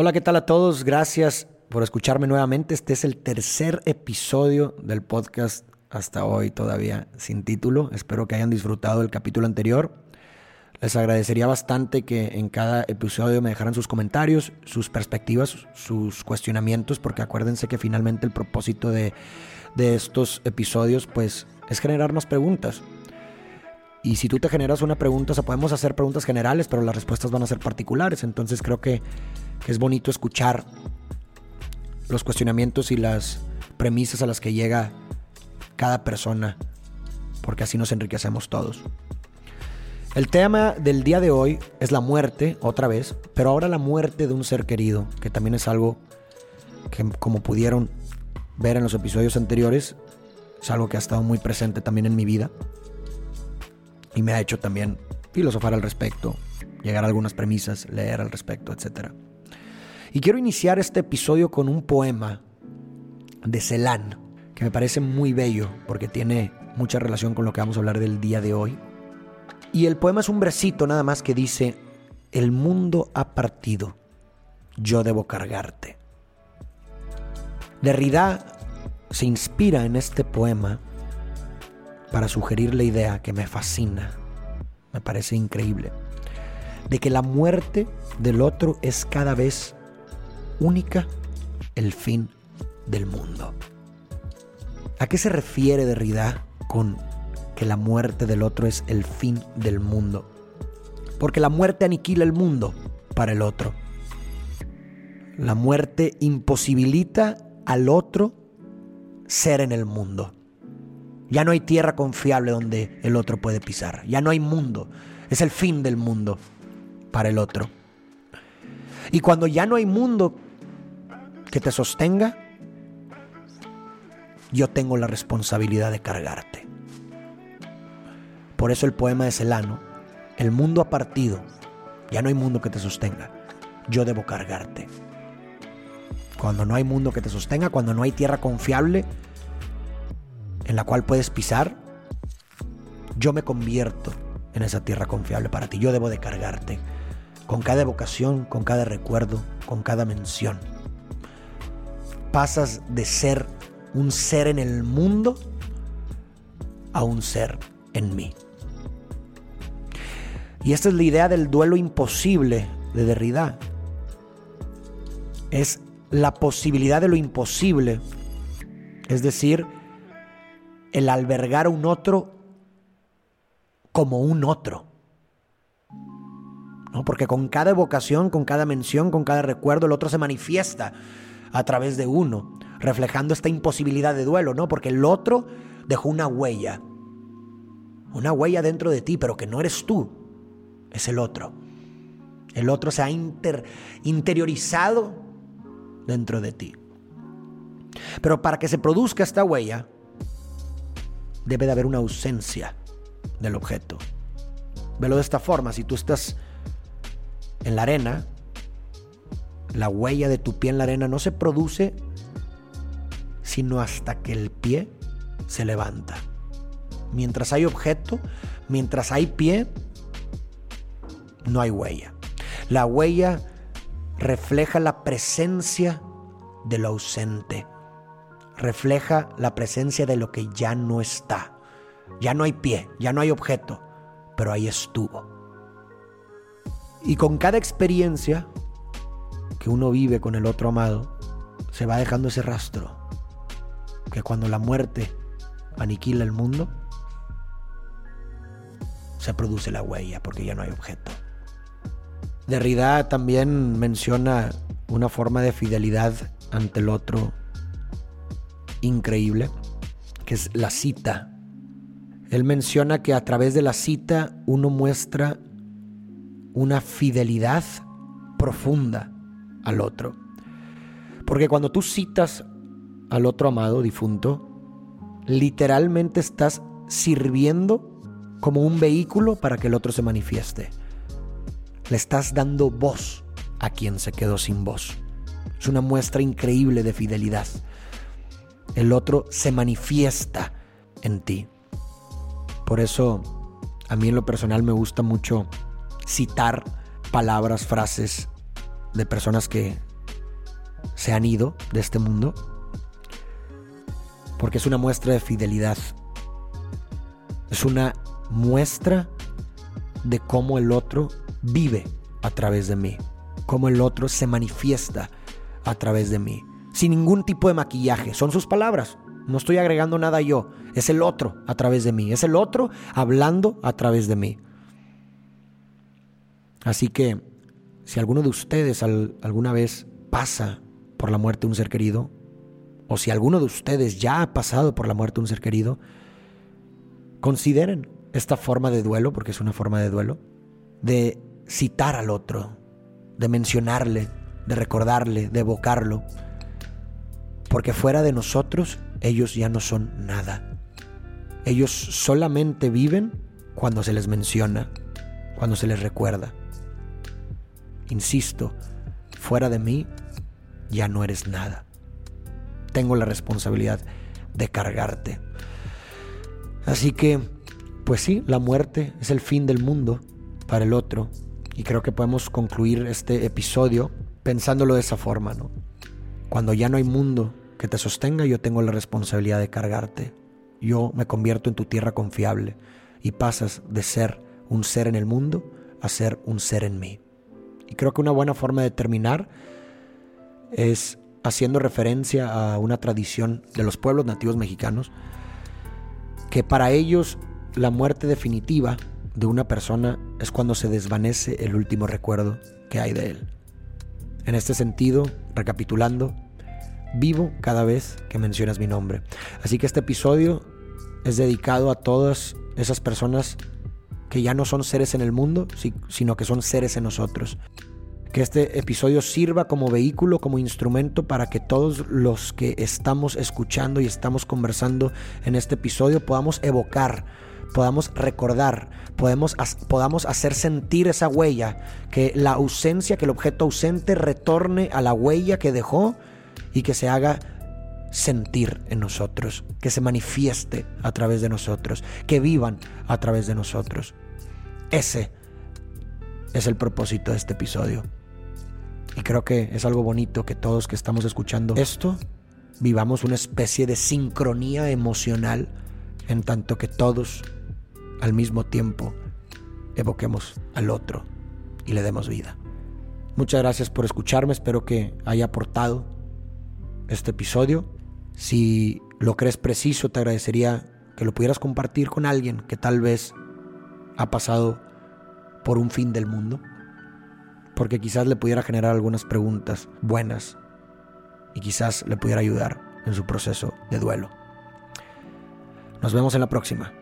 Hola, ¿qué tal a todos? Gracias por escucharme nuevamente. Este es el tercer episodio del podcast hasta hoy todavía sin título. Espero que hayan disfrutado el capítulo anterior. Les agradecería bastante que en cada episodio me dejaran sus comentarios, sus perspectivas, sus cuestionamientos, porque acuérdense que finalmente el propósito de, de estos episodios pues es generar más preguntas. Y si tú te generas una pregunta, o sea, podemos hacer preguntas generales, pero las respuestas van a ser particulares. Entonces creo que, es bonito escuchar los cuestionamientos y las premisas a las que llega cada persona, porque así nos enriquecemos todos. El tema del día de hoy es la muerte, otra vez, pero ahora la muerte de un ser querido, que también es algo que como pudieron ver en los episodios anteriores, es algo que ha estado muy presente también en mi vida y me ha hecho también filosofar al respecto, llegar a algunas premisas, leer al respecto, etc. Y quiero iniciar este episodio con un poema de Celan, que me parece muy bello porque tiene mucha relación con lo que vamos a hablar del día de hoy. Y el poema es un bracito nada más que dice, el mundo ha partido, yo debo cargarte. Derrida se inspira en este poema para sugerir la idea que me fascina, me parece increíble, de que la muerte del otro es cada vez única el fin del mundo. ¿A qué se refiere Derrida con que la muerte del otro es el fin del mundo? Porque la muerte aniquila el mundo para el otro. La muerte imposibilita al otro ser en el mundo. Ya no hay tierra confiable donde el otro puede pisar. Ya no hay mundo. Es el fin del mundo para el otro. Y cuando ya no hay mundo que te sostenga, yo tengo la responsabilidad de cargarte. Por eso el poema de Celano, el mundo ha partido, ya no hay mundo que te sostenga, yo debo cargarte. Cuando no hay mundo que te sostenga, cuando no hay tierra confiable, en la cual puedes pisar, yo me convierto en esa tierra confiable para ti. Yo debo de cargarte con cada evocación, con cada recuerdo, con cada mención. Pasas de ser un ser en el mundo a un ser en mí. Y esta es la idea del duelo imposible de Derrida. Es la posibilidad de lo imposible. Es decir, el albergar a un otro como un otro. ¿No? Porque con cada evocación, con cada mención, con cada recuerdo, el otro se manifiesta a través de uno, reflejando esta imposibilidad de duelo, ¿no? Porque el otro dejó una huella. Una huella dentro de ti, pero que no eres tú, es el otro. El otro se ha interiorizado dentro de ti. Pero para que se produzca esta huella, debe de haber una ausencia del objeto. Velo de esta forma, si tú estás en la arena, la huella de tu pie en la arena no se produce sino hasta que el pie se levanta. Mientras hay objeto, mientras hay pie, no hay huella. La huella refleja la presencia de lo ausente refleja la presencia de lo que ya no está. Ya no hay pie, ya no hay objeto, pero ahí estuvo. Y con cada experiencia que uno vive con el otro amado, se va dejando ese rastro, que cuando la muerte aniquila el mundo, se produce la huella porque ya no hay objeto. Derrida también menciona una forma de fidelidad ante el otro increíble, que es la cita. Él menciona que a través de la cita uno muestra una fidelidad profunda al otro. Porque cuando tú citas al otro amado difunto, literalmente estás sirviendo como un vehículo para que el otro se manifieste. Le estás dando voz a quien se quedó sin voz. Es una muestra increíble de fidelidad el otro se manifiesta en ti. Por eso a mí en lo personal me gusta mucho citar palabras, frases de personas que se han ido de este mundo, porque es una muestra de fidelidad. Es una muestra de cómo el otro vive a través de mí, cómo el otro se manifiesta a través de mí, sin ningún tipo de maquillaje. Son sus palabras, no estoy agregando nada yo, es el otro a través de mí, es el otro hablando a través de mí. Así que si alguno de ustedes alguna vez pasa por la muerte de un ser querido, o si alguno de ustedes ya ha pasado por la muerte de un ser querido, consideren esta forma de duelo, porque es una forma de duelo, de citar al otro, de mencionarle, de recordarle, de evocarlo, porque fuera de nosotros ellos ya no son nada. Ellos solamente viven cuando se les menciona, cuando se les recuerda. Insisto, fuera de mí ya no eres nada. Tengo la responsabilidad de cargarte. Así que, pues sí, la muerte es el fin del mundo para el otro. Y creo que podemos concluir este episodio pensándolo de esa forma, ¿no? Cuando ya no hay mundo que te sostenga, yo tengo la responsabilidad de cargarte. Yo me convierto en tu tierra confiable y pasas de ser un ser en el mundo a ser un ser en mí. Y creo que una buena forma de terminar es haciendo referencia a una tradición de los pueblos nativos mexicanos, que para ellos la muerte definitiva de una persona es cuando se desvanece el último recuerdo que hay de él. En este sentido, recapitulando, vivo cada vez que mencionas mi nombre. Así que este episodio es dedicado a todas esas personas que ya no son seres en el mundo, sino que son seres en nosotros. Que este episodio sirva como vehículo, como instrumento para que todos los que estamos escuchando y estamos conversando en este episodio podamos evocar, podamos recordar, podemos, podamos hacer sentir esa huella, que la ausencia, que el objeto ausente retorne a la huella que dejó y que se haga sentir en nosotros, que se manifieste a través de nosotros, que vivan a través de nosotros. Ese es el propósito de este episodio. Y creo que es algo bonito que todos que estamos escuchando esto vivamos una especie de sincronía emocional en tanto que todos al mismo tiempo evoquemos al otro y le demos vida. Muchas gracias por escucharme, espero que haya aportado este episodio. Si lo crees preciso, te agradecería que lo pudieras compartir con alguien que tal vez ha pasado por un fin del mundo, porque quizás le pudiera generar algunas preguntas buenas y quizás le pudiera ayudar en su proceso de duelo. Nos vemos en la próxima.